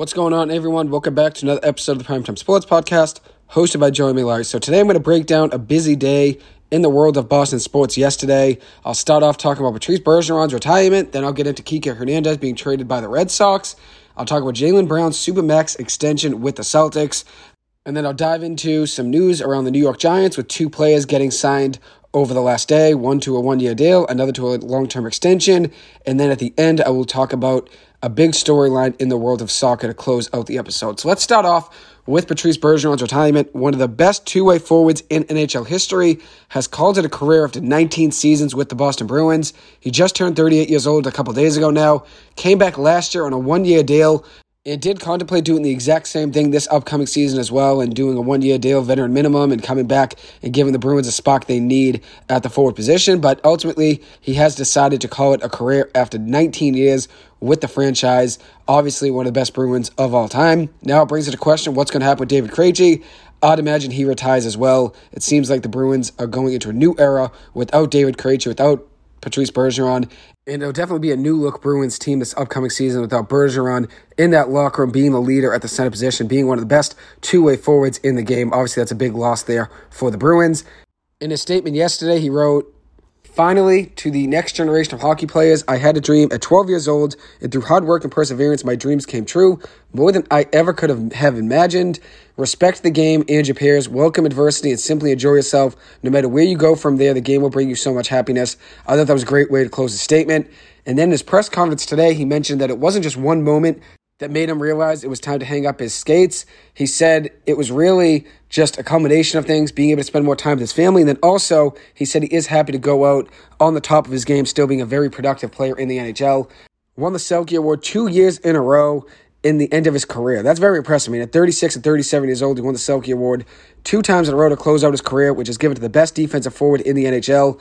What's going on, everyone? Welcome back to another episode of the Primetime Sports Podcast, hosted by Joey Millard. So today I'm going to break down a busy day in the world of Boston sports yesterday. I'll start off talking about Patrice Bergeron's retirement, then I'll get into Kike Hernandez being traded by the Red Sox. I'll talk about Jaylen Brown's Supermax extension with the Celtics, and then I'll dive into some news around the New York Giants with two players getting signed over the last day one to a one year deal, another to a long term extension. And then at the end, I will talk about a big storyline in the world of soccer to close out the episode. So let's start off with Patrice Bergeron's retirement. One of the best two way forwards in NHL history has called it a career after 19 seasons with the Boston Bruins. He just turned 38 years old a couple days ago now, came back last year on a one year deal it did contemplate doing the exact same thing this upcoming season as well and doing a one year deal, veteran minimum, and coming back and giving the Bruins a spot they need at the forward position. But ultimately, he has decided to call it a career after 19 years with the franchise. Obviously, one of the best Bruins of all time. Now it brings into question what's going to happen with David Krejci. I'd imagine he retires as well. It seems like the Bruins are going into a new era without David Krejci, without Patrice Bergeron. And it'll definitely be a new look Bruins team this upcoming season without Bergeron in that locker room, being the leader at the center position, being one of the best two way forwards in the game. Obviously, that's a big loss there for the Bruins. In his statement yesterday, he wrote, Finally, to the next generation of hockey players, I had a dream at 12 years old, and through hard work and perseverance, my dreams came true more than I ever could have, have imagined. Respect the game and your peers, welcome adversity, and simply enjoy yourself. No matter where you go from there, the game will bring you so much happiness. I thought that was a great way to close the statement. And then in his press conference today, he mentioned that it wasn't just one moment that made him realize it was time to hang up his skates. He said it was really just a combination of things, being able to spend more time with his family. And then also, he said he is happy to go out on the top of his game, still being a very productive player in the NHL. Won the Selke Award two years in a row in the end of his career. That's very impressive. I mean, at 36 and 37 years old, he won the Selke Award two times in a row to close out his career, which is given to the best defensive forward in the NHL.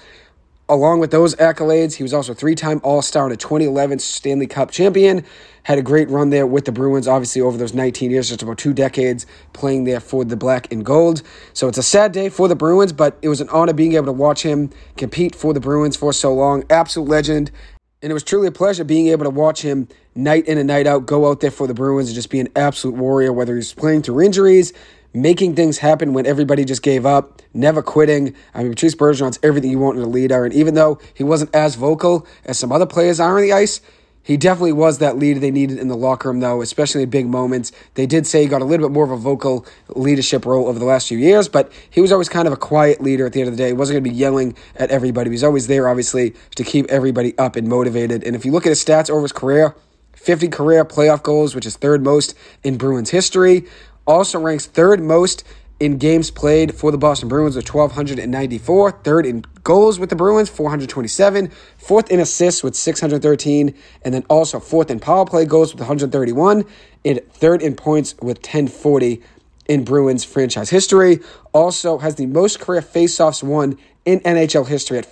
Along with those accolades, he was also three time All Star and a 2011 Stanley Cup champion. Had a great run there with the Bruins, obviously, over those 19 years, just about two decades playing there for the black and gold. So it's a sad day for the Bruins, but it was an honor being able to watch him compete for the Bruins for so long. Absolute legend. And it was truly a pleasure being able to watch him night in and night out go out there for the Bruins and just be an absolute warrior, whether he's playing through injuries, making things happen when everybody just gave up, never quitting. I mean, Patrice Bergeron's everything you want in a leader. And even though he wasn't as vocal as some other players are on the ice, he definitely was that leader they needed in the locker room, though, especially in big moments. They did say he got a little bit more of a vocal leadership role over the last few years, but he was always kind of a quiet leader at the end of the day. He wasn't going to be yelling at everybody. He was always there, obviously, to keep everybody up and motivated. And if you look at his stats over his career, 50 career playoff goals, which is third most in Bruins history also ranks third most in games played for the Boston Bruins with 1,294. Third in goals with the Bruins, 427. Fourth in assists with 613. And then also fourth in power play goals with 131. And third in points with 1040 in Bruins franchise history. Also has the most career faceoffs won in NHL history at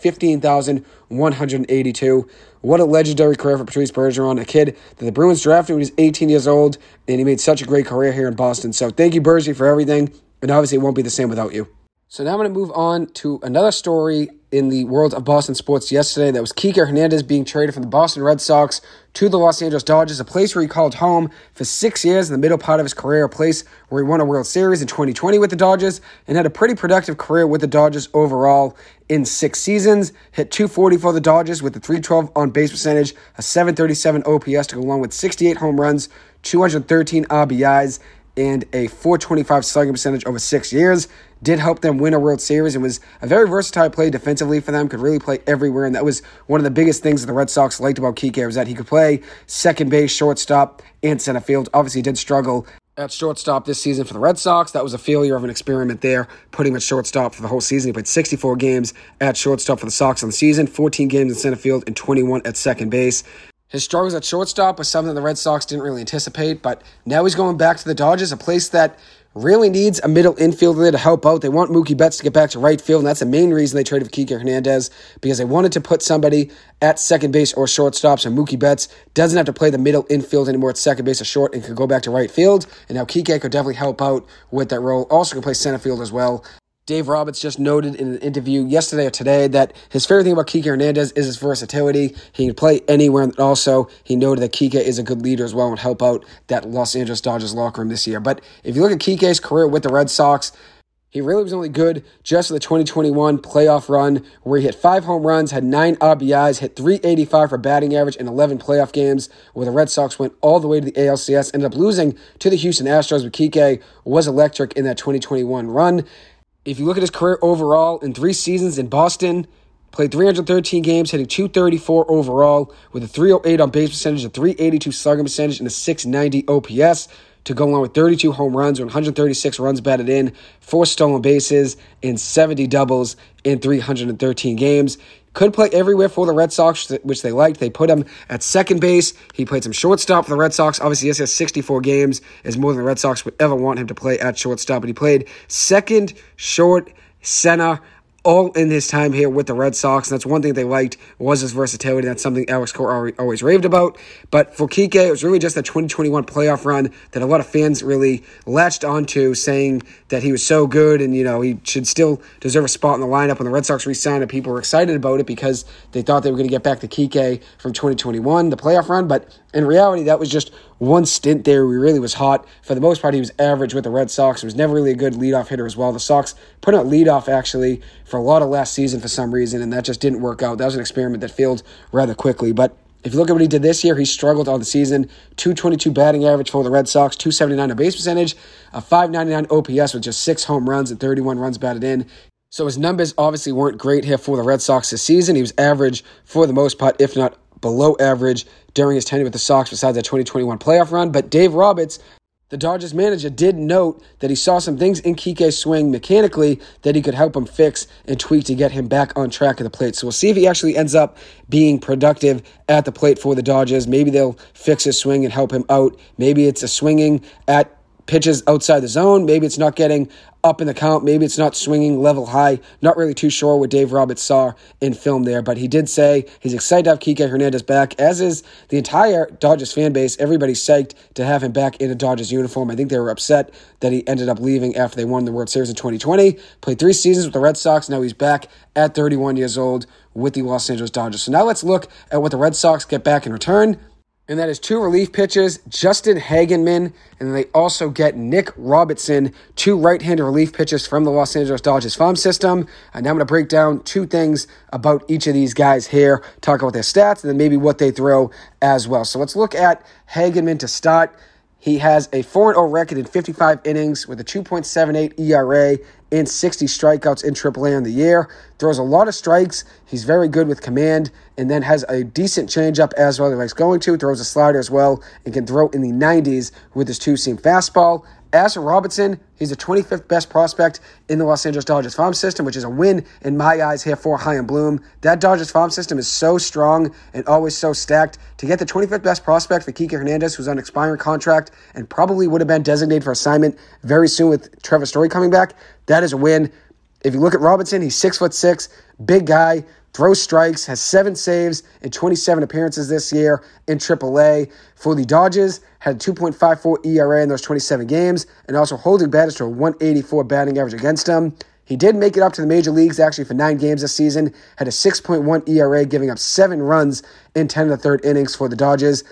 15,182. What a legendary career for Patrice Bergeron, a kid that the Bruins drafted when he was 18 years old, and he made such a great career here in Boston. So thank you, Bergie, for everything. And obviously, it won't be the same without you. So now I'm going to move on to another story in the world of Boston sports yesterday. That was Kike Hernandez being traded from the Boston Red Sox to the Los Angeles Dodgers, a place where he called home for six years in the middle part of his career, a place where he won a World Series in 2020 with the Dodgers and had a pretty productive career with the Dodgers overall in six seasons. Hit 240 for the Dodgers with a 312 on base percentage, a 737 OPS to go along with 68 home runs, 213 RBIs, and a 425 slugging percentage over six years. Did help them win a World Series and was a very versatile play defensively for them. Could really play everywhere, and that was one of the biggest things that the Red Sox liked about Kike was that he could play second base, shortstop, and center field. Obviously, did struggle at shortstop this season for the Red Sox. That was a failure of an experiment there, putting him at shortstop for the whole season. He played 64 games at shortstop for the Sox on the season, 14 games in center field, and 21 at second base. His struggles at shortstop was something the Red Sox didn't really anticipate, but now he's going back to the Dodgers, a place that really needs a middle infielder there to help out. They want Mookie Betts to get back to right field, and that's the main reason they traded for Kike Hernandez because they wanted to put somebody at second base or shortstop so Mookie Betts doesn't have to play the middle infield anymore at second base or short and can go back to right field. And now Kike could definitely help out with that role. Also can play center field as well. Dave Roberts just noted in an interview yesterday or today that his favorite thing about Kike Hernandez is his versatility. He can play anywhere, and also he noted that Kike is a good leader as well and help out that Los Angeles Dodgers locker room this year. But if you look at Kike's career with the Red Sox, he really was only good just for the 2021 playoff run where he hit five home runs, had nine RBIs, hit 385 for batting average in 11 playoff games, where the Red Sox went all the way to the ALCS, ended up losing to the Houston Astros, but Kike was electric in that 2021 run. If you look at his career overall in three seasons in Boston, played 313 games, hitting 234 overall with a 308 on base percentage, a 382 slugging percentage, and a 690 OPS to go along with 32 home runs, 136 runs batted in, four stolen bases, and 70 doubles in 313 games. Could play everywhere for the Red Sox, which they liked. They put him at second base. He played some shortstop for the Red Sox. Obviously, he has 64 games, is more than the Red Sox would ever want him to play at shortstop. But he played second, short, center, all in his time here with the Red Sox. And that's one thing they liked was his versatility. That's something Alex Cora always raved about. But for Kike, it was really just the 2021 playoff run that a lot of fans really latched onto, saying that he was so good and, you know, he should still deserve a spot in the lineup when the Red Sox re-signed and people were excited about it because they thought they were going to get back to Kike from 2021, the playoff run. But in reality, that was just one stint there. He really was hot. For the most part, he was average with the Red Sox. He was never really a good leadoff hitter as well. The Sox put at leadoff actually for a lot of last season for some reason, and that just didn't work out. That was an experiment that failed rather quickly. But if you look at what he did this year, he struggled all the season. 222 batting average for the Red Sox, 279 a base percentage, a 599 OPS with just six home runs and 31 runs batted in. So his numbers obviously weren't great here for the Red Sox this season. He was average for the most part, if not below average during his tenure with the Sox besides that 2021 playoff run. But Dave Roberts, the Dodgers manager, did note that he saw some things in Kike's swing mechanically that he could help him fix and tweak to get him back on track at the plate. So we'll see if he actually ends up being productive at the plate for the Dodgers. Maybe they'll fix his swing and help him out. Maybe it's a swinging at pitches outside the zone. Maybe it's not getting up in the count. Maybe it's not swinging level high. Not really too sure what Dave Roberts saw in film there, but he did say he's excited to have Kike Hernandez back, as is the entire Dodgers fan base. Everybody's psyched to have him back in a Dodgers uniform. I think they were upset that he ended up leaving after they won the World Series in 2020. Played three seasons with the Red Sox. Now he's back at 31 years old with the Los Angeles Dodgers. So now let's look at what the Red Sox get back in return and that is two relief pitchers, Justin Hagenman, and they also get Nick Robertson, two right-handed relief pitchers from the Los Angeles Dodgers farm system. And now I'm going to break down two things about each of these guys here, talk about their stats, and then maybe what they throw as well. So let's look at Hagenman to start. He has a 4 0 record in 55 innings with a 2.78 ERA and 60 strikeouts in AAA on the year. Throws a lot of strikes. He's very good with command and then has a decent changeup as well. He likes going to, throws a slider as well, and can throw in the 90s with his two seam fastball. As for Robertson, he's the 25th best prospect in the Los Angeles Dodgers farm system, which is a win in my eyes here for Chaim Bloom. That Dodgers farm system is so strong and always so stacked. To get the 25th best prospect for Kike Hernandez, who's on expiring contract and probably would have been designated for assignment very soon with Trevor Story coming back, that is a win. If you look at Robinson, he's six foot six, big guy, throws strikes, has seven saves in 27 appearances this year in AAA. For the Dodgers, had a 2.54 ERA in those 27 games, and also holding batters to a 184 batting average against him. He did make it up to the major leagues actually for nine games this season, had a 6.1 ERA, giving up seven runs in 10 of the third innings for the Dodgers.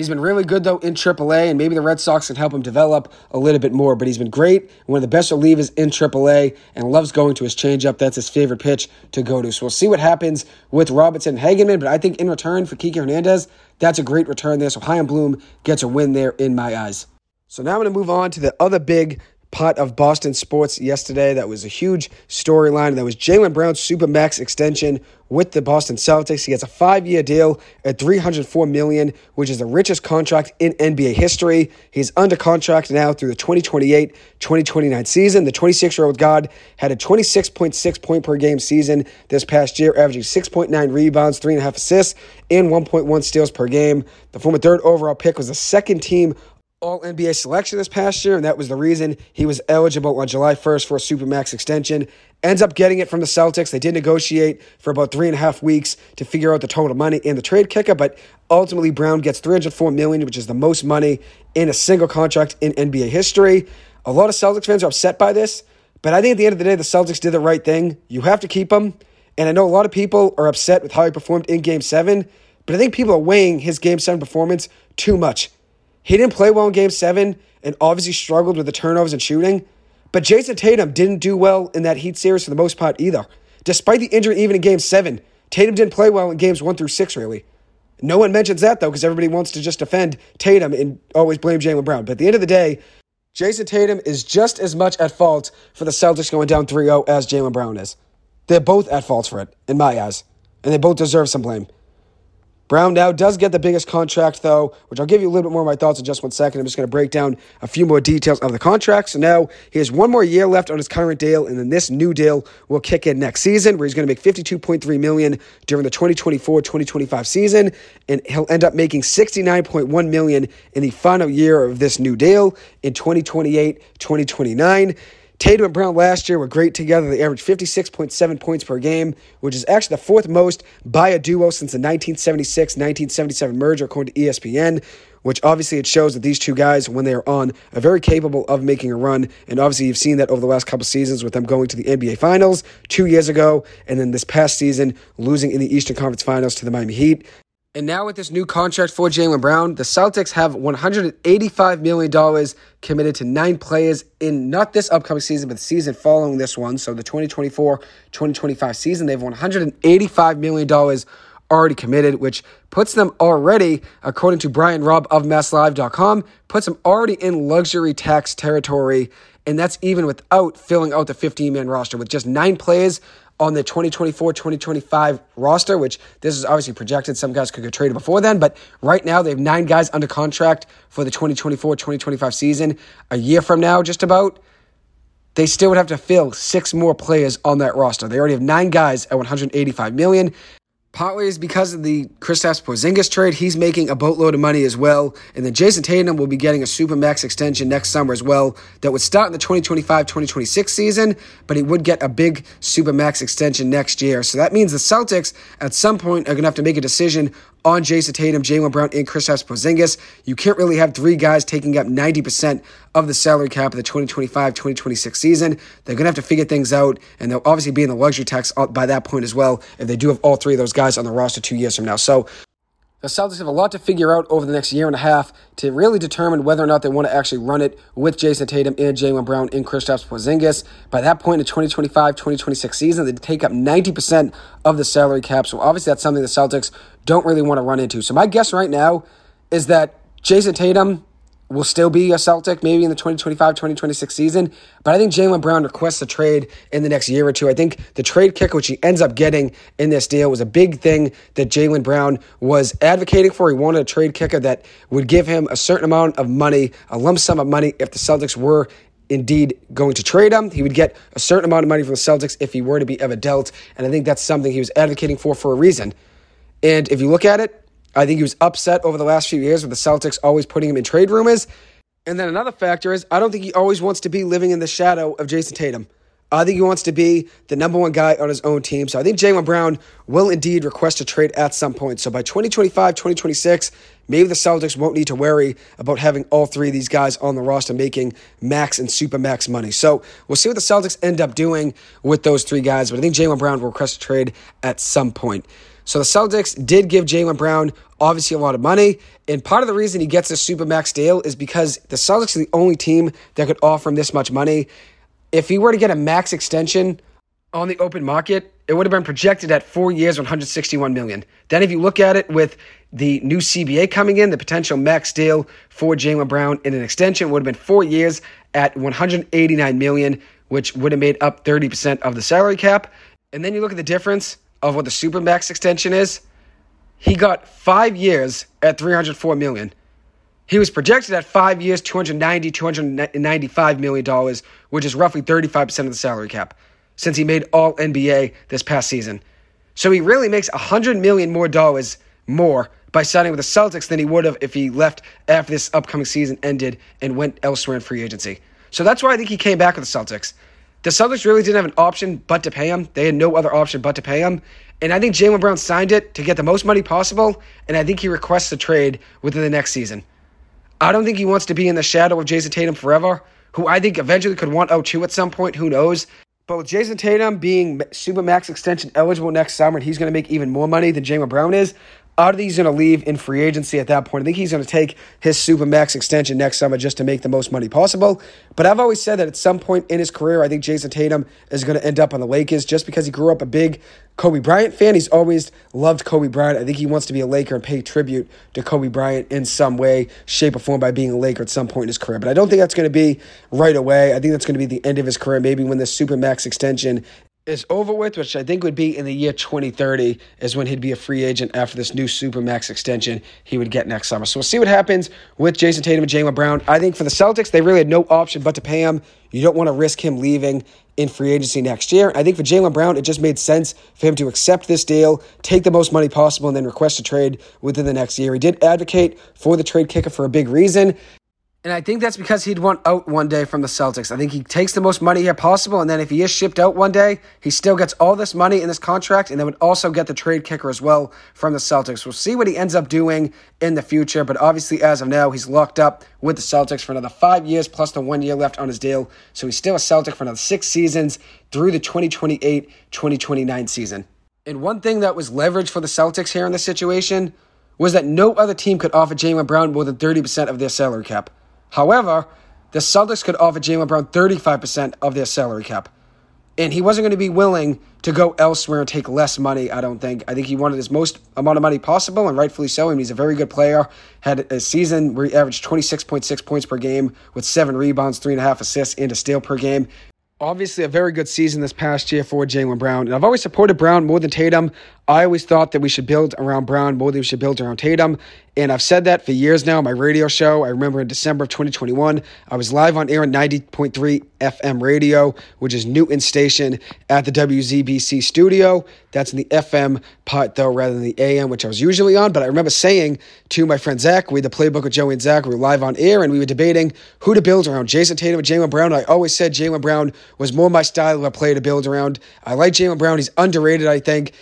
He's been really good, though, in AAA, and maybe the Red Sox can help him develop a little bit more. But he's been great, one of the best relievers in AAA, and loves going to his changeup. That's his favorite pitch to go to. So we'll see what happens with Robertson Hagenman. But I think in return for Kike Hernandez, that's a great return there. So Chaim Bloom gets a win there in my eyes. So now I'm going to move on to the other big part of Boston sports yesterday. That was a huge storyline. That was Jaylen Brown's Supermax extension with the Boston Celtics. He has a five-year deal at 304 million, which is the richest contract in NBA history. He's under contract now through the 2028-2029 season. The 26-year-old guard had a 26.6 point per game season this past year, averaging 6.9 rebounds, 3.5 assists, and 1.1 steals per game. The former third overall pick was the second team all NBA selection this past year, and that was the reason he was eligible on July 1st for a Supermax extension. Ends up getting it from the Celtics. They did negotiate for about three and a half weeks to figure out the total money in the trade kicker, but ultimately Brown gets 304 million, which is the most money in a single contract in NBA history. A lot of Celtics fans are upset by this, But I think at the end of the day, the Celtics did the right thing. You have to keep him. And I know a lot of people are upset with how he performed in game seven, but I think people are weighing his game seven performance too much. He didn't play well in game seven and obviously struggled with the turnovers and shooting. But Jayson Tatum didn't do well in that Heat series for the most part either. Despite the injury, even in game seven, Tatum didn't play well in games one through six, really. No one mentions that, though, because everybody wants to just defend Tatum and always blame Jaylen Brown. But at the end of the day, Jayson Tatum is just as much at fault for the Celtics going down 3 0 as Jaylen Brown is. They're both at fault for it, in my eyes, and they both deserve some blame. Brown now does get the biggest contract, though, which I'll give you a little bit more of my thoughts in just one second. I'm just going to break down a few more details of the contract. So now he has one more year left on his current deal, and then this new deal will kick in next season, where he's going to make 52.3 million during the 2024-2025 season, and he'll end up making 69.1 million in the final year of this new deal in 2028-2029. Tatum and Brown last year were great together. They averaged 56.7 points per game, which is actually the fourth most by a duo since the 1976 1977 merger, according to ESPN. Which obviously it shows that these two guys, when they are on, are very capable of making a run. And obviously, you've seen that over the last couple seasons with them going to the NBA Finals two years ago, and then this past season losing in the Eastern Conference Finals to the Miami Heat. And now with this new contract for Jaylen Brown, the Celtics have $185 million committed to nine players in not this upcoming season, but the season following this one. So the 2024-2025 season, they have $185 million already committed, which puts them already, according to Brian Robb of MassLive.com, puts them already in luxury tax territory. And that's even without filling out the 15 man roster. With just nine players, on the 2024 2025 roster, which this is obviously projected. Some guys could get traded before then, but right now they have nine guys under contract for the 2024 2025 season. A year from now, just about, they still would have to fill six more players on that roster. They already have nine guys at 185 million. Partly is because of the Kristaps Porzingis trade. He's making a boatload of money as well. And then Jayson Tatum will be getting a Supermax extension next summer as well that would start in the 2025-2026 season, but he would get a big Supermax extension next year. So that means the Celtics at some point are going to have to make a decision on Jayson Tatum, Jaylen Brown, and Kristaps Porzingis. You can't really have three guys taking up 90% of the salary cap of the 2025-2026 season. They're going to have to figure things out, and they'll obviously be in the luxury tax by that point as well if they do have all three of those guys on the roster two years from now. So the Celtics have a lot to figure out over the next year and a half to really determine whether or not they want to actually run it with Jayson Tatum and Jaylen Brown and Kristaps Porzingis. By that point in the 2025-2026 season, they take up 90% of the salary cap. So obviously that's something the Celtics don't really want to run into. So my guess right now is that Jayson Tatum will still be a Celtic maybe in the 2025 2026 season. But I think Jaylen Brown requests a trade in the next year or two. I think the trade kicker, which he ends up getting in this deal, was a big thing that Jaylen Brown was advocating for. He wanted a trade kicker that would give him a certain amount of money, a lump sum of money, if the Celtics were indeed going to trade him. He would get a certain amount of money from the Celtics if he were to be ever dealt. And I think that's something he was advocating for for a reason. And if you look at it, I think he was upset over the last few years with the Celtics always putting him in trade rumors. And then another factor is I don't think he always wants to be living in the shadow of Jayson Tatum. I think he wants to be the number one guy on his own team. So I think Jaylen Brown will indeed request a trade at some point. So by 2025, 2026, maybe the Celtics won't need to worry about having all three of these guys on the roster making max and super max money. So we'll see what the Celtics end up doing with those three guys. But I think Jaylen Brown will request a trade at some point. So the Celtics did give Jaylen Brown obviously a lot of money. And part of the reason he gets a super max deal is because the Celtics are the only team that could offer him this much money. If he were to get a max extension on the open market, it would have been projected at four years, 161 million. Then, if you look at it with the new CBA coming in, the potential max deal for Jaylen Brown in an extension would have been four years at 189 million, which would have made up 30% of the salary cap. And then you look at the difference of what the Supermax extension is, he got five years at 304 million. He was projected at five years, 290, 295 million dollars, which is roughly 35% of the salary cap, since he made all NBA this past season. So he really makes 100 million more dollars more by signing with the Celtics than he would have if he left after this upcoming season ended and went elsewhere in free agency. So that's why I think he came back with the Celtics. The Celtics really didn't have an option but to pay him. They had no other option but to pay him. And I think Jaylen Brown signed it to get the most money possible, and I think he requests a trade within the next season. I don't think he wants to be in the shadow of Jayson Tatum forever, who I think eventually could want out two at some point. Who knows? But with Jayson Tatum being Supermax extension eligible next summer, and he's going to make even more money than Jaylen Brown is, Oddity's going to leave in free agency at that point. I think he's going to take his super max extension next summer just to make the most money possible. But I've always said that at some point in his career, I think Jayson Tatum is going to end up on the Lakers just because he grew up a big Kobe Bryant fan. He's always loved Kobe Bryant. I think he wants to be a Laker and pay tribute to Kobe Bryant in some way, shape, or form by being a Laker at some point in his career. But I don't think that's going to be right away. I think that's going to be the end of his career, maybe when the super max extension is over with, which I think would be in the year 2030, is when he'd be a free agent after this new Supermax extension he would get next summer. So we'll see what happens with Jayson Tatum and Jaylen Brown. I think for the Celtics, they really had no option but to pay him. You don't want to risk him leaving in free agency next year. I think for Jaylen Brown, it just made sense for him to accept this deal, take the most money possible, and then request a trade within the next year. He did advocate for the trade kicker for a big reason. And I think that's because he'd want out one day from the Celtics. I think he takes the most money here possible, and then if he is shipped out one day, he still gets all this money in this contract, and then would also get the trade kicker as well from the Celtics. We'll see what he ends up doing in the future, but obviously, as of now, he's locked up with the Celtics for another five years plus the one year left on his deal. So he's still a Celtic for another six seasons through the 2028 2029 season. And one thing that was leveraged for the Celtics here in this situation was that no other team could offer Jaylen Brown more than 30% of their salary cap. However, the Celtics could offer Jaylen Brown 35% of their salary cap. And he wasn't going to be willing to go elsewhere and take less money, I don't think. I think he wanted his most amount of money possible, and rightfully so. I mean, he's a very good player. Had a season where he averaged 26.6 points per game with seven rebounds, three and a half assists, and a steal per game obviously a very good season this past year for Jaylen Brown. And I've always supported Brown more than Tatum. I always thought that we should build around Brown more than we should build around Tatum. And I've said that for years now. My radio show, I remember in December of 2021, I was live on air on 90.3 FM radio, which is Newton Station at the WZBC studio. That's in the FM part, though, rather than the AM, which I was usually on. But I remember saying to my friend Zach, we had the playbook with Joey and Zach, we were live on air, and we were debating who to build around, Jayson Tatum and Jaylen Brown. I always said Jaylen Brown was more my style of a player to build around. I like Jaylen Brown. He's underrated, I think.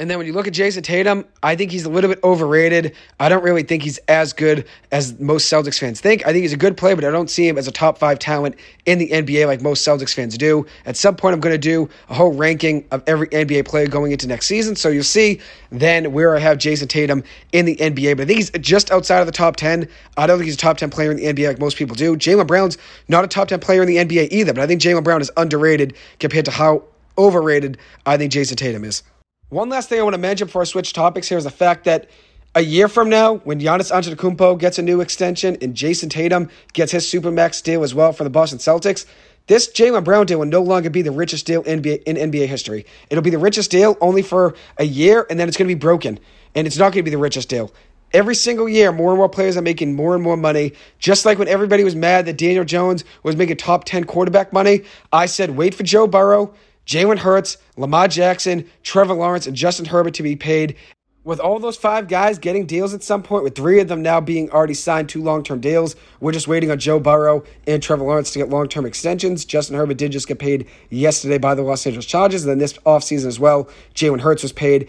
And then when you look at Jayson Tatum, I think he's a little bit overrated. I don't really think he's as good as most Celtics fans think. I think he's a good player, but I don't see him as a top five talent in the NBA like most Celtics fans do. At some point, I'm going to do a whole ranking of every NBA player going into next season. So you'll see then where I have Jayson Tatum in the NBA. But I think he's just outside of the top 10. I don't think he's a top 10 player in the NBA like most people do. Jaylen Brown's not a top 10 player in the NBA either, but I think Jaylen Brown is underrated compared to how overrated I think Jayson Tatum is. One last thing I want to mention before I switch topics here is the fact that a year from now, when Giannis Antetokounmpo gets a new extension and Jayson Tatum gets his supermax deal as well for the Boston Celtics, this Jaylen Brown deal will no longer be the richest deal in NBA, in NBA history. It'll be the richest deal only for a year, and then it's going to be broken, and it's not going to be the richest deal. Every single year, more and more players are making more and more money. Just like when everybody was mad that Daniel Jones was making top 10 quarterback money, I said, wait for Joe Burrow. Jalen Hurts, Lamar Jackson, Trevor Lawrence, and Justin Herbert to be paid. With all those five guys getting deals at some point, with three of them now being already signed to long term deals, we're just waiting on Joe Burrow and Trevor Lawrence to get long term extensions. Justin Herbert did just get paid yesterday by the Los Angeles Chargers. And then this offseason as well, Jalen Hurts was paid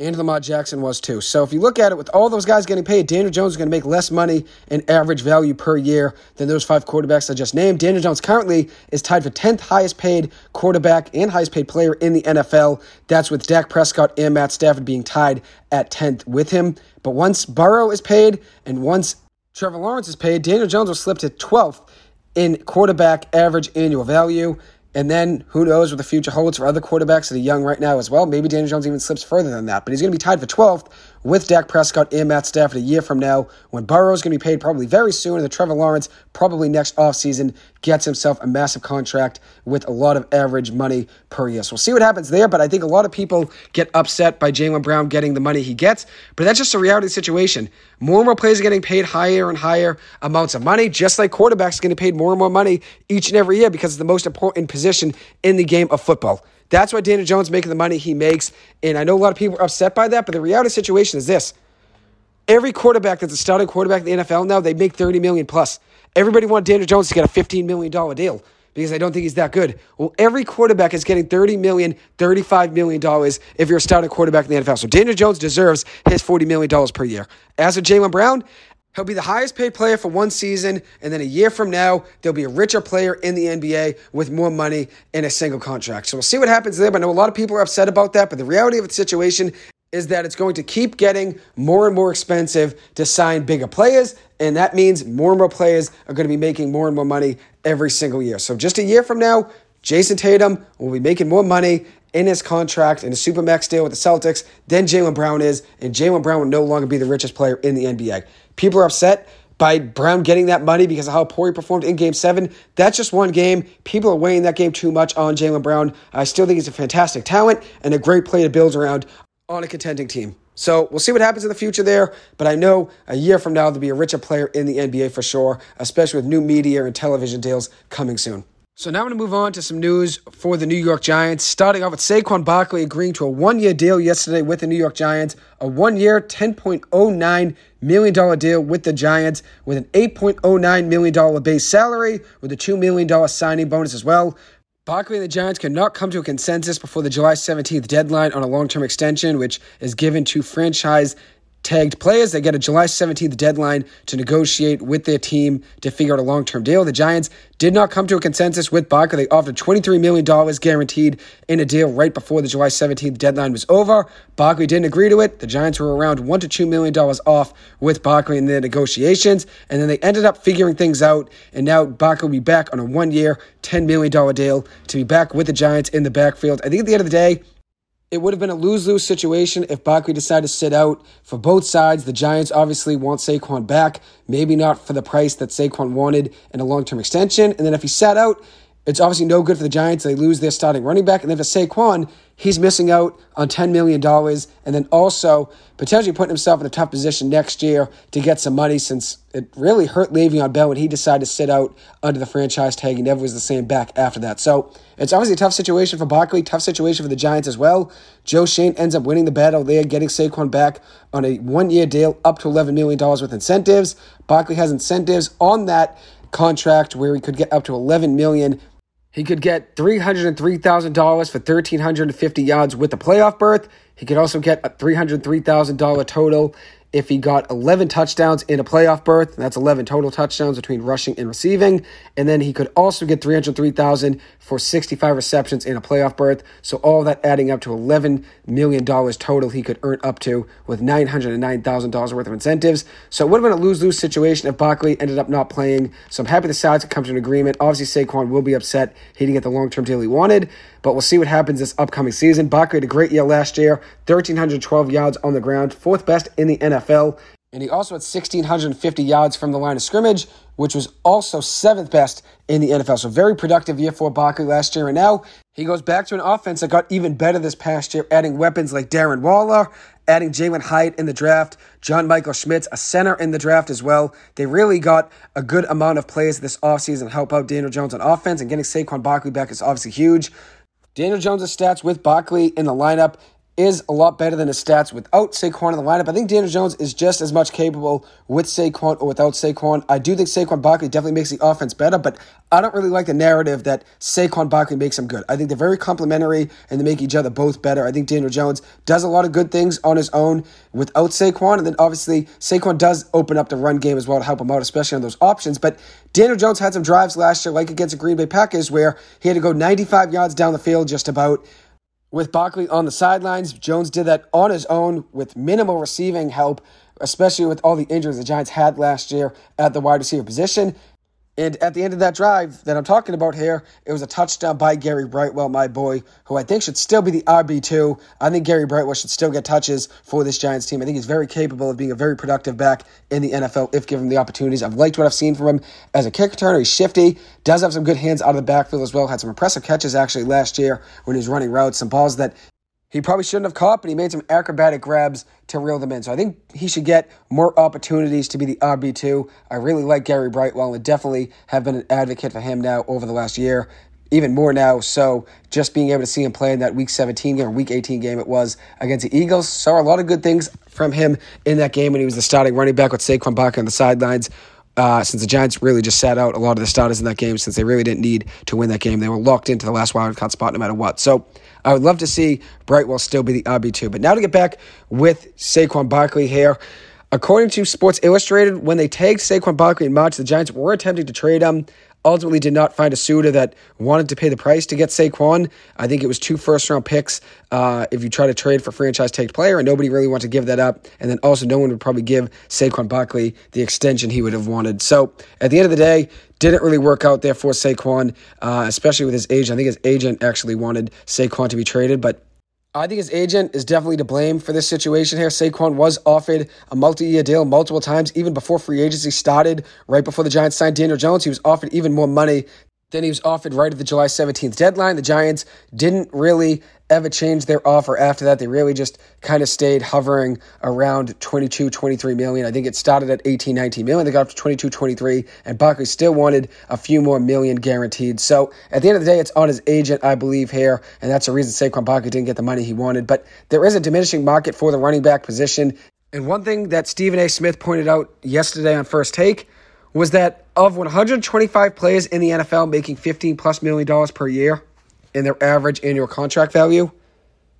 and Lamar Jackson was too. So if you look at it, with all those guys getting paid, Daniel Jones is going to make less money in average value per year than those five quarterbacks I just named. Daniel Jones currently is tied for 10th highest paid quarterback and highest paid player in the NFL. That's with Dak Prescott and Matt Stafford being tied at 10th with him. But once Burrow is paid and once Trevor Lawrence is paid, Daniel Jones will slip to 12th in quarterback average annual value. And then who knows what the future holds for other quarterbacks that are young right now as well. Maybe Daniel Jones even slips further than that. But he's going to be tied for 12th with Dak Prescott and Matt Stafford a year from now when Burrow is going to be paid probably very soon and the Trevor Lawrence probably next offseason gets himself a massive contract with a lot of average money per year. So we'll see what happens there, but I think a lot of people get upset by Jaylen Brown getting the money he gets, but that's just a reality situation. More and more players are getting paid higher and higher amounts of money, just like quarterbacks are getting paid more and more money each and every year because it's the most important position in the game of football. That's why Daniel Jones making the money he makes. And I know a lot of people are upset by that, but the reality situation is this. Every quarterback that's a starting quarterback in the NFL now, they make 30 million plus. Everybody wanted Daniel Jones to get a $15 million deal because I don't think he's that good. Well, every quarterback is getting $30 million, $35 million if you're a starting quarterback in the NFL. So Daniel Jones deserves his $40 million per year. As for Jaylen Brown, He'll be the highest paid player for one season, and then a year from now, there'll be a richer player in the NBA with more money in a single contract. So we'll see what happens there. But I know a lot of people are upset about that. But the reality of the situation is that it's going to keep getting more and more expensive to sign bigger players. And that means more and more players are going to be making more and more money every single year. So just a year from now, Jayson Tatum will be making more money in his contract in a supermax deal with the Celtics than Jaylen Brown is, and Jaylen Brown will no longer be the richest player in the NBA. People are upset by Brown getting that money because of how poor he performed in game seven. That's just one game. People are weighing that game too much on Jaylen Brown. I still think he's a fantastic talent and a great player to build around on a contending team. So we'll see what happens in the future there, but I know a year from now there'll be a richer player in the NBA for sure, especially with new media and television deals coming soon. So now I'm going to move on to some news for the New York Giants. Starting off with Saquon Barkley agreeing to a one-year deal yesterday with the New York Giants, a one-year, $10.09 million deal with the Giants, with an $8.09 million base salary, with a $2 million signing bonus as well. Barkley and the Giants cannot come to a consensus before the July 17th deadline on a long-term extension, which is given to franchise tagged players. They get a July 17th deadline to negotiate with their team to figure out a long term deal. The Giants did not come to a consensus with Barkley. They offered $23 million guaranteed in a deal right before the July 17th deadline was over. Barkley didn't agree to it. The Giants were around $1 to $2 million off with Barkley in their negotiations. And then they ended up figuring things out. And now Barkley will be back on a one year, $10 million deal to be back with the Giants in the backfield. I think at the end of the day, it would have been a lose lose situation if Barkley decided to sit out for both sides. The Giants obviously want Saquon back, maybe not for the price that Saquon wanted in a long term extension. And then if he sat out, it's obviously no good for the Giants. They lose their starting running back. And then for Saquon, he's missing out on $10 million and then also potentially putting himself in a tough position next year to get some money since it really hurt Le'Veon Bell when he decided to sit out under the franchise tag. He never was the same back after that. So it's obviously a tough situation for Barkley, tough situation for the Giants as well. Joe Schoen ends up winning the battle there, getting Saquon back on a one year deal up to $11 million with incentives. Barkley has incentives on that contract where he could get up to 11 million he could get $303,000 for 1,350 yards with a playoff berth. He could also get a $303,000 total if he got 11 touchdowns in a playoff berth. That's 11 total touchdowns between rushing and receiving. And then he could also get 303,000 for 65 receptions in a playoff berth. So all that adding up to 11 million dollars total he could earn up to with $909,000 worth of incentives. So it would have been a lose-lose situation if Barkley ended up not playing. So I'm happy the sides have come to an agreement. Obviously Saquon will be upset he didn't get the long-term deal he wanted, but we'll see what happens this upcoming season. Barkley had a great year last year, 1,312 yards on the ground, fourth best in the NFL. And he also had 1,650 yards from the line of scrimmage, which was also seventh best in the NFL. So, very productive year for Barkley last year. And now he goes back to an offense that got even better this past year, adding weapons like Darren Waller, adding Jalin Hyatt in the draft, John Michael Schmitz, a center in the draft as well. They really got a good amount of players this offseason to help out Daniel Jones on offense, and getting Saquon Barkley back is obviously huge. Daniel Jones' stats with Barkley in the lineup is a lot better than his stats without Saquon in the lineup. I think Daniel Jones is just as much capable with Saquon or without Saquon. I do think Saquon Barkley definitely makes the offense better, but I don't really like the narrative that Saquon Barkley makes him good. I think they're very complementary and they make each other both better. I think Daniel Jones does a lot of good things on his own without Saquon, and then obviously Saquon does open up the run game as well to help him out, especially on those options. But Daniel Jones had some drives last year, like against the Green Bay Packers, where he had to go 95 yards down the field just about with Barkley on the sidelines. Jones did that on his own with minimal receiving help, especially with all the injuries the Giants had last year at the wide receiver position. And at the end of that drive that I'm talking about here, it was a touchdown by Gary Brightwell, my boy, who I think should still be the RB2. I think Gary Brightwell should still get touches for this Giants team. I think he's very capable of being a very productive back in the NFL if given the opportunities. I've liked what I've seen from him as a kick returner. He's shifty, does have some good hands out of the backfield as well. Had some impressive catches actually last year when he was running routes, some balls that he probably shouldn't have caught, but he made some acrobatic grabs to reel them in. So I think he should get more opportunities to be the RB2. I really like Gary Brightwell and definitely have been an advocate for him now over the last year, even more now. So just being able to see him play in that week 17 game or week 18 game it was against the Eagles. Saw a lot of good things from him in that game when he was the starting running back with Saquon Barkley on the sidelines. Uh, since the Giants really just sat out a lot of the starters in that game, since they really didn't need to win that game, they were locked into the last wild card spot no matter what. So I would love to see Brightwell still be the RB2. But now to get back with Saquon Barkley here. According to Sports Illustrated, when they tagged Saquon Barkley in March, the Giants were attempting to trade him. Ultimately, did not find a suitor that wanted to pay the price to get Saquon. I think it was two first round picks uh, if you try to trade for franchise tag player, and nobody really wanted to give that up. And then also, no one would probably give Saquon Barkley the extension he would have wanted. So at the end of the day, didn't really work out there for Saquon, uh, especially with his agent. I think his agent actually wanted Saquon to be traded, but I think his agent is definitely to blame for this situation here. Saquon was offered a multi-year deal multiple times, even before free agency started. Right before the Giants signed Daniel Jones, he was offered even more money than he was offered right at the July 17th deadline. The Giants didn't really ever change their offer after that. They really just kind of stayed hovering around 22, 23 million. I think it started at 18, 19 million. They got up to 22, 23, and Barkley still wanted a few more million guaranteed. So at the end of the day, it's on his agent, I believe, here, and that's the reason Saquon Barkley didn't get the money he wanted. But there is a diminishing market for the running back position. And one thing that Stephen A. Smith pointed out yesterday on First Take was that of 125 players in the NFL making 15 plus million dollars per year, in their average annual contract value.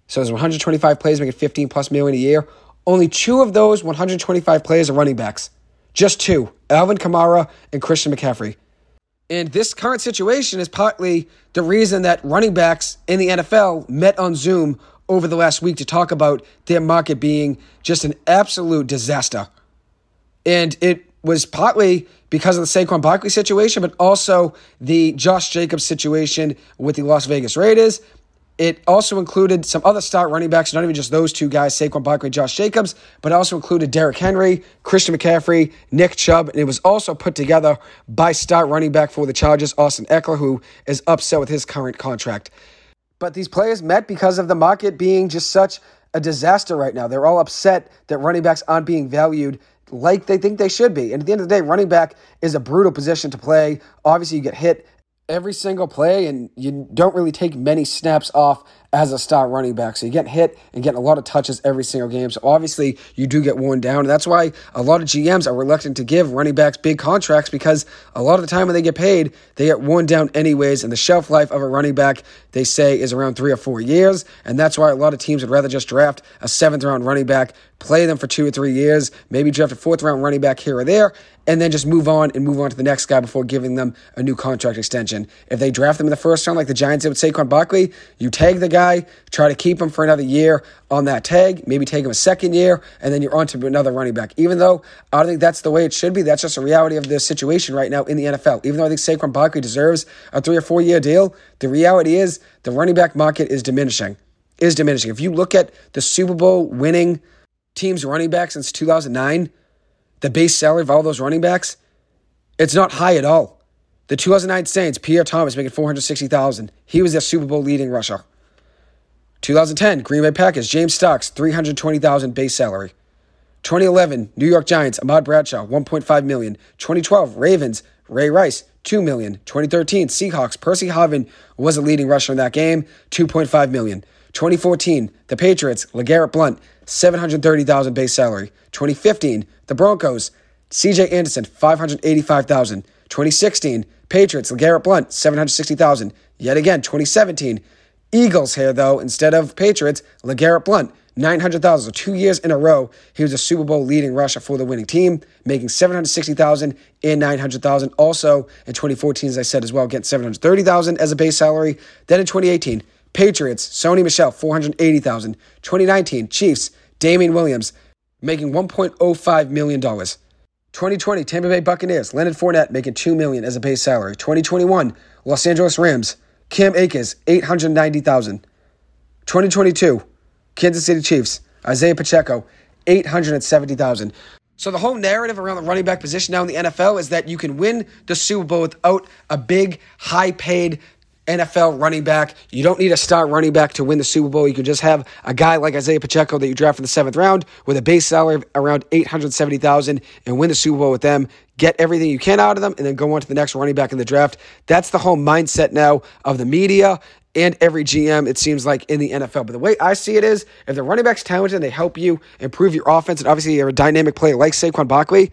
So there's 125 players making 15 plus million a year. Only two of those 125 players are running backs. Just two, Alvin Kamara and Christian McCaffrey. And this current situation is partly the reason that running backs in the NFL met on Zoom over the last week to talk about their market being just an absolute disaster. And it was partly because of the Saquon Barkley situation, but also the Josh Jacobs situation with the Las Vegas Raiders. It also included some other start running backs, not even just those two guys, Saquon Barkley Josh Jacobs, but also included Derrick Henry, Christian McCaffrey, Nick Chubb, and it was also put together by start running back for the Chargers, Austin Ekeler, who is upset with his current contract. But these players met because of the market being just such a disaster right now. They're all upset that running backs aren't being valued like they think they should be. And at the end of the day, running back is a brutal position to play. Obviously, you get hit every single play, and you don't really take many snaps off as a star running back. So you get hit and getting a lot of touches every single game. So obviously you do get worn down. And that's why a lot of GMs are reluctant to give running backs big contracts because a lot of the time when they get paid, they get worn down anyways. And the shelf life of a running back, they say, is around three or four years. And that's why a lot of teams would rather just draft a seventh round running back, play them for two or three years, maybe draft a fourth round running back here or there, and then just move on and move on to the next guy before giving them a new contract extension. If they draft them in the first round, like the Giants did with Saquon Barkley, you tag the guy guy, try to keep him for another year on that tag, maybe take him a second year, and then you're on to another running back. Even though I don't think that's the way it should be, that's just a reality of the situation right now in the NFL. Even though I think Saquon Barkley deserves a three or four year deal, the reality is the running back market is diminishing. Is diminishing. If you look at the Super Bowl winning teams running back since 2009, the base salary of all those running backs, it's not high at all. The 2009 Saints, Pierre Thomas making 460,000. He was their Super Bowl leading rusher. 2010, Green Bay Packers, James Starks, 320000 base salary. 2011, New York Giants, Ahmad Bradshaw, 1.5 million. 2012, Ravens, Ray Rice, 2 million. 2013, Seahawks, Percy Harvin was a leading rusher in that game, 2.5 million. 2014, the Patriots, LeGarrette Blount, 730,000 base salary. 2015, the Broncos, CJ Anderson, 585,000. 2016, Patriots, LeGarrette Blount, 760,000. Yet again, 2017, Eagles here, though, instead of Patriots, LeGarrette Blount, 900,000. So two years in a row, he was a Super Bowl leading rusher for the winning team, making 760,000 and 900,000. Also in 2014, as I said as well, getting 730,000 as a base salary. Then in 2018, Patriots, Sony Michel, 480,000. 2019, Chiefs, Damien Williams, making 1.05 million dollars. 2020, Tampa Bay Buccaneers, Leonard Fournette making 2 million as a base salary. 2021, Los Angeles Rams, Cam Akers, 890,000. 2022, Kansas City Chiefs, Isaiah Pacheco, 870,000. So the whole narrative around the running back position now in the NFL is that you can win the Super Bowl without a big, high-paid NFL running back. You don't need a star running back to win the Super Bowl. You can just have a guy like Isaiah Pacheco that you draft in the seventh round with a base salary of around 870000 and win the Super Bowl with them. Get everything you can out of them and then go on to the next running back in the draft. That's the whole mindset now of the media and every GM, it seems like, in the NFL. But the way I see it is if the running back's talented and they help you improve your offense, and obviously you're a dynamic player like Saquon Barkley,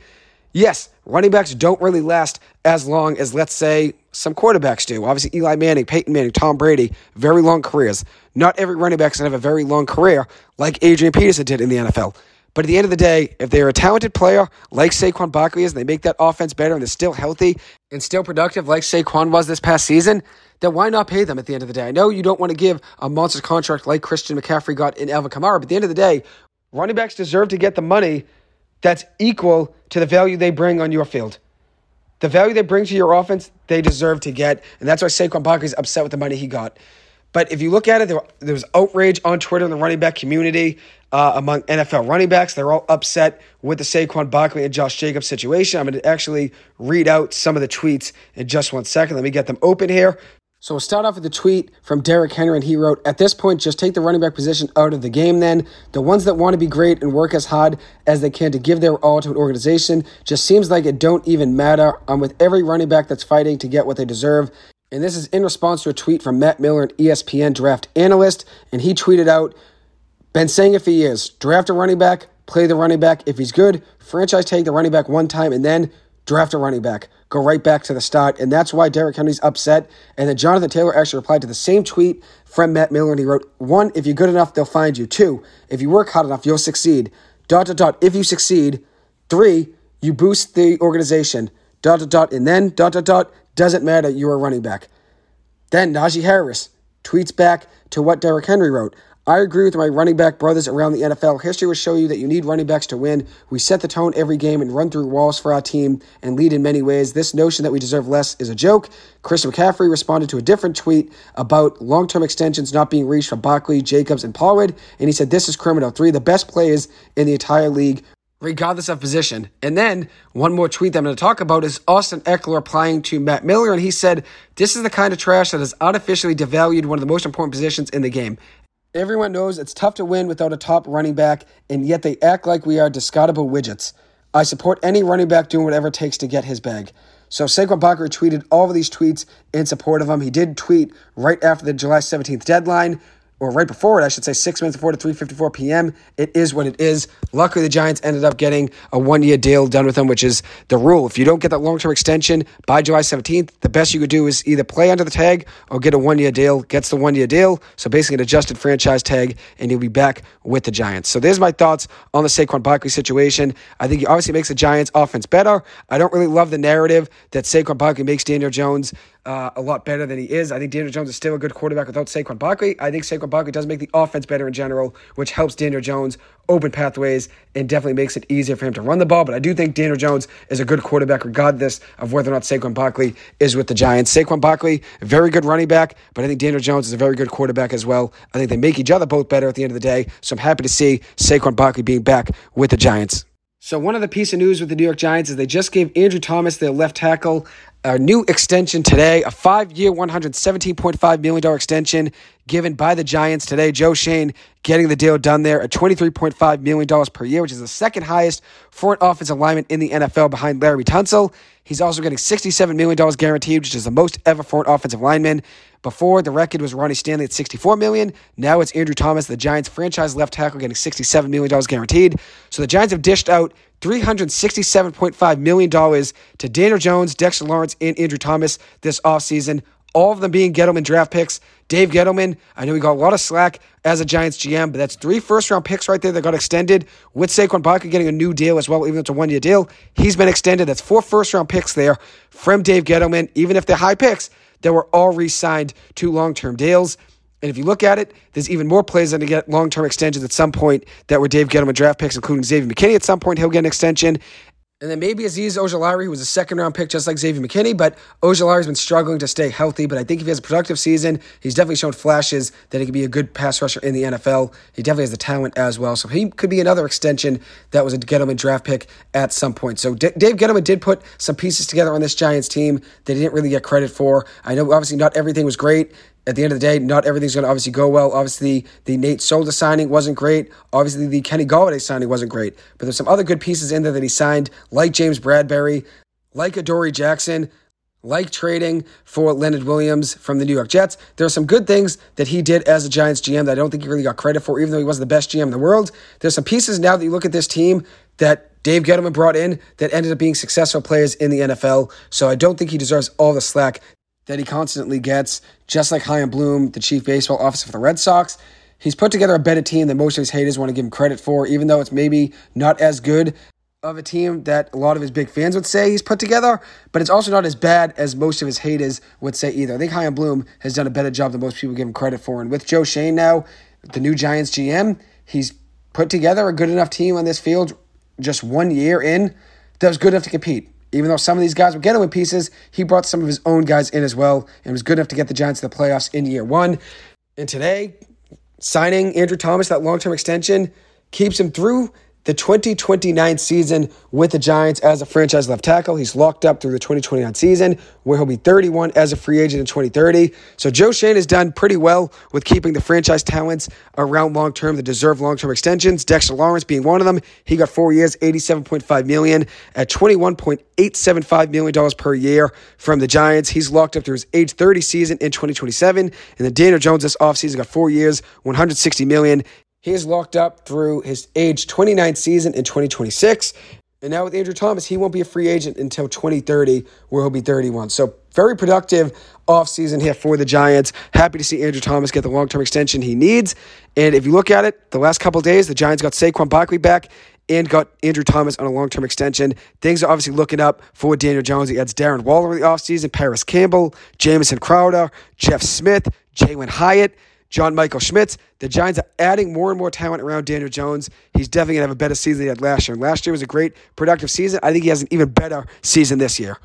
yes, running backs don't really last as long as, let's say, some quarterbacks do. Obviously, Eli Manning, Peyton Manning, Tom Brady, very long careers. Not every running back can have a very long career like Adrian Peterson did in the NFL. But at the end of the day, if they're a talented player like Saquon Barkley is, and they make that offense better and they're still healthy and still productive like Saquon was this past season, then why not pay them at the end of the day? I know you don't want to give a monster contract like Christian McCaffrey got in Alvin Kamara, but at the end of the day, running backs deserve to get the money that's equal to the value they bring on your field. The value they bring to your offense, they deserve to get. And that's why Saquon Barkley is upset with the money he got. But if you look at it, there, there was outrage on Twitter in the running back community uh, among NFL running backs. They're all upset with the Saquon Barkley and Josh Jacobs situation. I'm going to actually read out some of the tweets in just one second. Let me get them open here. So we'll start off with a tweet from Derrick Henry, and he wrote, At this point, just take the running back position out of the game then. The ones that want to be great and work as hard as they can to give their all to an organization just seems like it don't even matter. I'm with every running back that's fighting to get what they deserve. And this is in response to a tweet from Matt Miller, an ESPN draft analyst, and he tweeted out, Been saying it for years, draft a running back, play the running back. If he's good, franchise take the running back one time, and then draft a running back. Go right back to the start. And that's why Derrick Henry's upset. And then Jonathan Taylor actually replied to the same tweet from Matt Miller. And he wrote, one, if you're good enough, they'll find you. Two, if you work hard enough, you'll succeed. Dot, dot, dot. If you succeed. Three, you boost the organization. Dot, dot, dot. And then, dot, dot, dot. Doesn't matter. You're running back. Then Najee Harris tweets back to what Derrick Henry wrote. I agree with my running back brothers around the NFL. History will show you that you need running backs to win. We set the tone every game and run through walls for our team and lead in many ways. This notion that we deserve less is a joke. Christian McCaffrey responded to a different tweet about long term extensions not being reached for Barkley, Jacobs, and Pollard, and he said, This is criminal. Three of the best players in the entire league regardless of position. And then one more tweet that I'm going to talk about is Austin Ekeler replying to Matt Miller, and he said, This is the kind of trash that has artificially devalued one of the most important positions in the game. Everyone knows it's tough to win without a top running back, and yet they act like we are discardable widgets. I support any running back doing whatever it takes to get his bag. So Saquon Barkley tweeted all of these tweets in support of him. He did tweet right after the July 17th deadline, or right before it, I should say, six minutes before the 3:54 p.m. It is what it is. Luckily, the Giants ended up getting a one-year deal done with him, which is the rule. If you don't get that long-term extension by July 17th, the best you could do is either play under the tag or get a one-year deal. Gets the one-year deal, so basically an adjusted franchise tag, and he'll be back with the Giants. So there's my thoughts on the Saquon Barkley situation. I think he obviously makes the Giants' offense better. I don't really love the narrative that Saquon Barkley makes Daniel Jones uh, a lot better than he is. I think Daniel Jones is still a good quarterback without Saquon Barkley. I think Saquon Barkley does make the offense better in general, which helps Daniel Jones open pathways and definitely makes it easier for him to run the ball. But I do think Daniel Jones is a good quarterback, regardless of whether or not Saquon Barkley is with the Giants. Saquon Barkley, very good running back, but I think Daniel Jones is a very good quarterback as well. I think they make each other both better at the end of the day. So I'm happy to see Saquon Barkley being back with the Giants. So one of the piece of news with the New York Giants is they just gave Andrew Thomas, their left tackle, a new extension today, a five year, $117.5 million extension given by the Giants today. Joe Schoen getting the deal done there at $23.5 million per year, which is the second highest for an offensive lineman in the NFL behind Larry Tunsil. He's also getting $67 million guaranteed, which is the most ever for an offensive lineman. Before the record was Ronnie Stanley at 64 million. Now it's Andrew Thomas, the Giants franchise left tackle, getting 67 million dollars guaranteed. So the Giants have dished out $367.5 million to Daniel Jones, Dexter Lawrence, and Andrew Thomas this offseason. All of them being Gettleman draft picks. Dave Gettleman, I know he got a lot of slack as a Giants GM, but that's three first round picks right there that got extended with Saquon Barkley getting a new deal as well, even though it's a one year deal. He's been extended. That's four first round picks there from Dave Gettleman, even if they're high picks that were all re signed to long term deals. And if you look at it, there's even more players that to get long term extensions at some point that were Dave Gettleman draft picks, including Xavier McKinney. At some point, he'll get an extension. And then maybe Azeez Ojulari, who was a second round pick just like Xavier McKinney, but Ojulari's been struggling to stay healthy. But I think if he has a productive season, he's definitely shown flashes that he could be a good pass rusher in the NFL. He definitely has the talent as well. So he could be another extension that was a Gettleman draft pick at some point. So D- Dave Gettleman did put some pieces together on this Giants team that he didn't really get credit for. I know obviously not everything was great at the end of the day, not everything's going to obviously go well. Obviously, the Nate Solder signing wasn't great. Obviously, the Kenny Golladay signing wasn't great. But there's some other good pieces in there that he signed, like James Bradberry, like Adoree Jackson, like trading for Leonard Williams from the New York Jets. There are some good things that he did as a Giants GM that I don't think he really got credit for, even though he wasn't the best GM in the world. There's some pieces now that you look at this team that Dave Gettleman brought in that ended up being successful players in the NFL. So I don't think he deserves all the slack that he constantly gets, just like Chaim Bloom, the chief baseball officer for the Red Sox. He's put together a better team than most of his haters want to give him credit for, even though it's maybe not as good of a team that a lot of his big fans would say he's put together, but it's also not as bad as most of his haters would say either. I think Chaim Bloom has done a better job than most people give him credit for. And with Joe Schoen now, the new Giants GM, he's put together a good enough team on this field just one year in that was good enough to compete. Even though some of these guys were getting with pieces, he brought some of his own guys in as well and was good enough to get the Giants to the playoffs in year one. And today, signing Andrew Thomas, that long term extension, keeps him through the 2029 season with the Giants as a franchise left tackle. He's locked up through the 2029 season, where he'll be 31 as a free agent in 2030. So Joe Schoen has done pretty well with keeping the franchise talents around long term that deserve long term extensions. Dexter Lawrence being one of them. He got four years, 87.5 million at 21.875 million dollars per year from the Giants. He's locked up through his age 30 season in 2027. And then Daniel Jones this offseason got four years, 160 million. He is locked up through his age 29 season in 2026. And now with Andrew Thomas, he won't be a free agent until 2030, where he'll be 31. So very productive offseason here for the Giants. Happy to see Andrew Thomas get the long-term extension he needs. And if you look at it, the last couple days, the Giants got Saquon Barkley back and got Andrew Thomas on a long-term extension. Things are obviously looking up for Daniel Jones. He adds Darren Waller in the offseason, Parris Campbell, Jamison Crowder, Jeff Smith, Jalin Hyatt. John Michael Schmitz. The Giants are adding more and more talent around Daniel Jones. He's definitely going to have a better season than he had last year. Last year was a great, productive season. I think he has an even better season this year.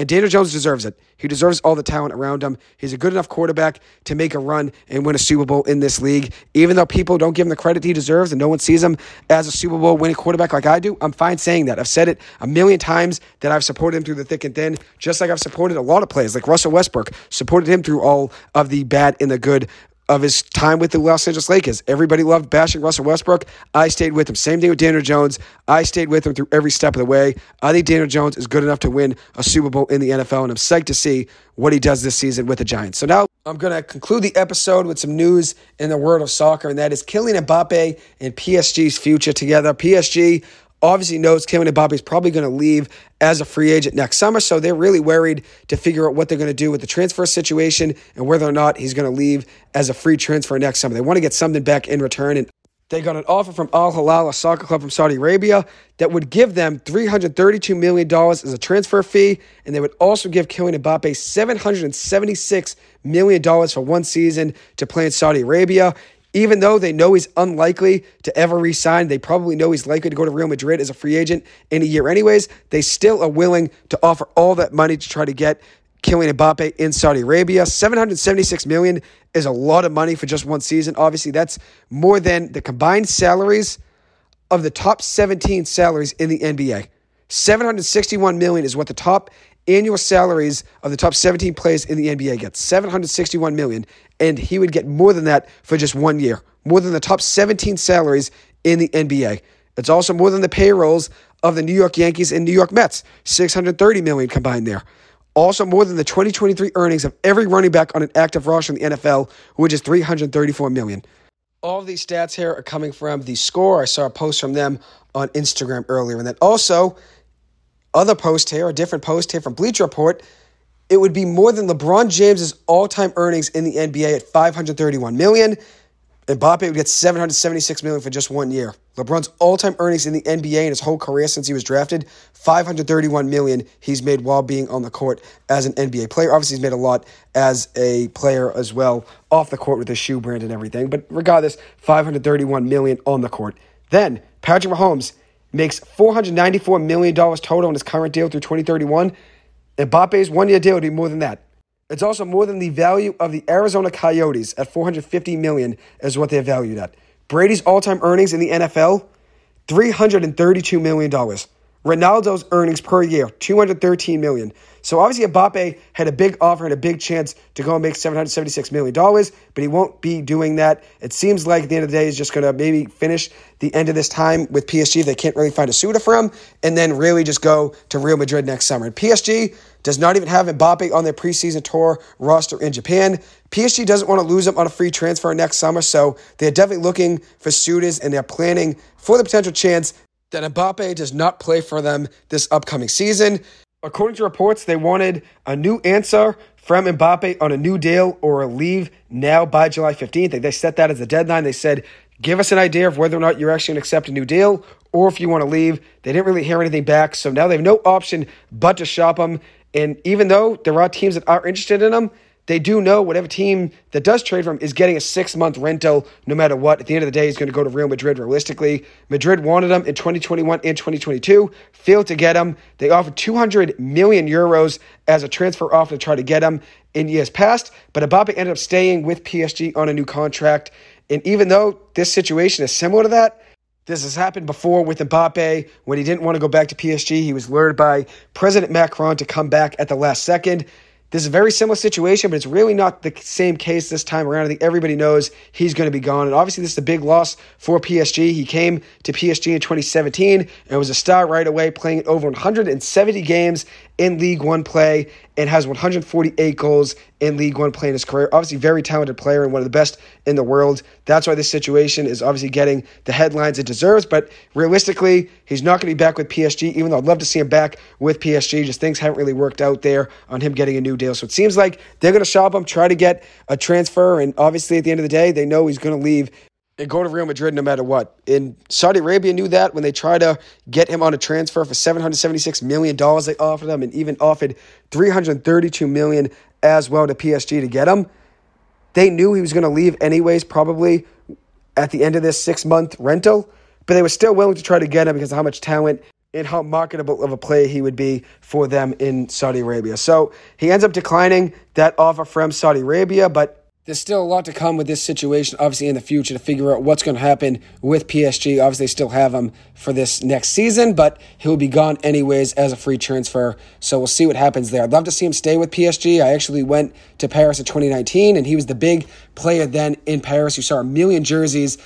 And Daniel Jones deserves it. He deserves all the talent around him. He's a good enough quarterback to make a run and win a Super Bowl in this league. Even though people don't give him the credit he deserves and no one sees him as a Super Bowl winning quarterback like I do, I'm fine saying that. I've said it a million times that I've supported him through the thick and thin, just like I've supported a lot of players, like Russell Westbrook, supported him through all of the bad and the good of his time with the Los Angeles Lakers. Everybody loved bashing Russell Westbrook. I stayed with him. Same thing with Daniel Jones. I stayed with him through every step of the way. I think Daniel Jones is good enough to win a Super Bowl in the NFL, and I'm psyched to see what he does this season with the Giants. So now I'm going to conclude the episode with some news in the world of soccer, and that is Kylian Mbappe and PSG's future together. PSG obviously knows Mbappe is probably going to leave as a free agent next summer, so they're really worried to figure out what they're going to do with the transfer situation and whether or not he's going to leave as a free transfer next summer. They want to get something back in return, and they got an offer from Al Hilal, a soccer club from Saudi Arabia, that would give them $332 million as a transfer fee, and they would also give Kylian Mbappe $776 million for one season to play in Saudi Arabia. Even though they know he's unlikely to ever resign, they probably know he's likely to go to Real Madrid as a free agent in a year anyways. They still are willing to offer all that money to try to get Kylian Mbappe in Saudi Arabia. 776 million is a lot of money for just one season. Obviously, that's more than the combined salaries of the top 17 salaries in the NBA. 761 million is what the top annual salaries of the top 17 players in the NBA get 761 million and he would get more than that for just one year. More than the top 17 salaries in the NBA it's also more than the payrolls of the New York Yankees and New York Mets. 630 million combined there. Also more than the 2023 earnings of every running back on an active roster in the NFL which is 334 million. All these stats here are coming from the score. I saw a post from them on Instagram earlier. And then also, other post here, a different post here from Bleacher Report, it would be more than LeBron James's all-time earnings in the NBA at 531 million. Mbappe would get 776 million for just one year. LeBron's all-time earnings in the NBA in his whole career since he was drafted, 531 million he's made while being on the court as an NBA player. Obviously, he's made a lot as a player as well off the court with his shoe brand and everything. But regardless, 531 million on the court. Then Patrick Mahomes makes $494 million total in his current deal through 2031. Mbappe's one year deal would be more than that. It's also more than the value of the Arizona Coyotes at 450 million is what they're valued at. Brady's all-time earnings in the NFL, $332 million. Ronaldo's earnings per year, 213 million. So obviously Mbappe had a big offer and a big chance to go and make $776 million, but he won't be doing that. It seems like at the end of the day, he's just going to maybe finish the end of this time with PSG. They can't really find a suitor for him, and then really just go to Real Madrid next summer. And PSG does not even have Mbappe on their preseason tour roster in Japan. PSG doesn't want to lose him on a free transfer next summer, so they're definitely looking for suitors, and they're planning for the potential chance that Mbappe does not play for them this upcoming season. According to reports, they wanted a new answer from Mbappe on a new deal or leave now by July 15th. They set that as the deadline. They said, give us an idea of whether or not you're actually going to accept a new deal or if you want to leave. They didn't really hear anything back. So now they have no option but to shop him. And even though there are teams that are interested in him, they do know whatever team that does trade for him is getting a six month rental no matter what. At the end of the day, he's going to go to Real Madrid realistically. Madrid wanted him in 2021 and 2022, failed to get him. They offered 200 million euros as a transfer offer to try to get him in years past, but Mbappe ended up staying with PSG on a new contract. And even though this situation is similar to that, this has happened before with Mbappe when he didn't want to go back to PSG. He was lured by President Macron to come back at the last second. This is a very similar situation, but it's really not the same case this time around. I think everybody knows he's going to be gone. And obviously, this is a big loss for PSG. He came to PSG in 2017 and was a star right away, playing over 170 games in League One play and has 148 goals in League One play in his career. Obviously, very talented player and one of the best in the world. That's why this situation is obviously getting the headlines it deserves. But realistically, he's not going to be back with PSG, even though I'd love to see him back with PSG. Just things haven't really worked out there on him getting a new deal. So it seems like they're going to shop him, try to get a transfer. And obviously, at the end of the day, they know he's going to leave and go to Real Madrid no matter what. And Saudi Arabia knew that when they tried to get him on a transfer for $776 million they offered him and even offered 332 million as well to PSG to get him. They knew he was going to leave anyways, probably at the end of this six month rental, but they were still willing to try to get him because of how much talent and how marketable of a player he would be for them in Saudi Arabia. So he ends up declining that offer from Saudi Arabia, but there's still a lot to come with this situation, obviously, in the future to figure out what's going to happen with PSG. Obviously, they still have him for this next season, but he'll be gone anyways as a free transfer. So we'll see what happens there. I'd love to see him stay with PSG. I actually went to Paris in 2019, and he was the big player then in Paris. You saw a million jerseys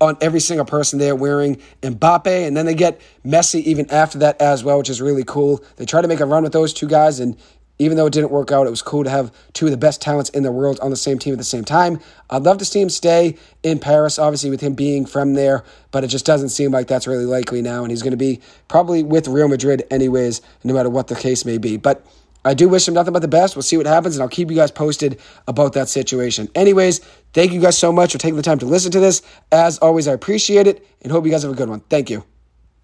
on every single person there wearing Mbappe, and then they get Messi even after that as well, which is really cool. They try to make a run with those two guys, and even though it didn't work out, it was cool to have two of the best talents in the world on the same team at the same time. I'd love to see him stay in Paris, obviously, with him being from there, but it just doesn't seem like that's really likely now. And he's going to be probably with Real Madrid, anyways, no matter what the case may be. But I do wish him nothing but the best. We'll see what happens, and I'll keep you guys posted about that situation. Anyways, thank you guys so much for taking the time to listen to this. As always, I appreciate it and hope you guys have a good one. Thank you.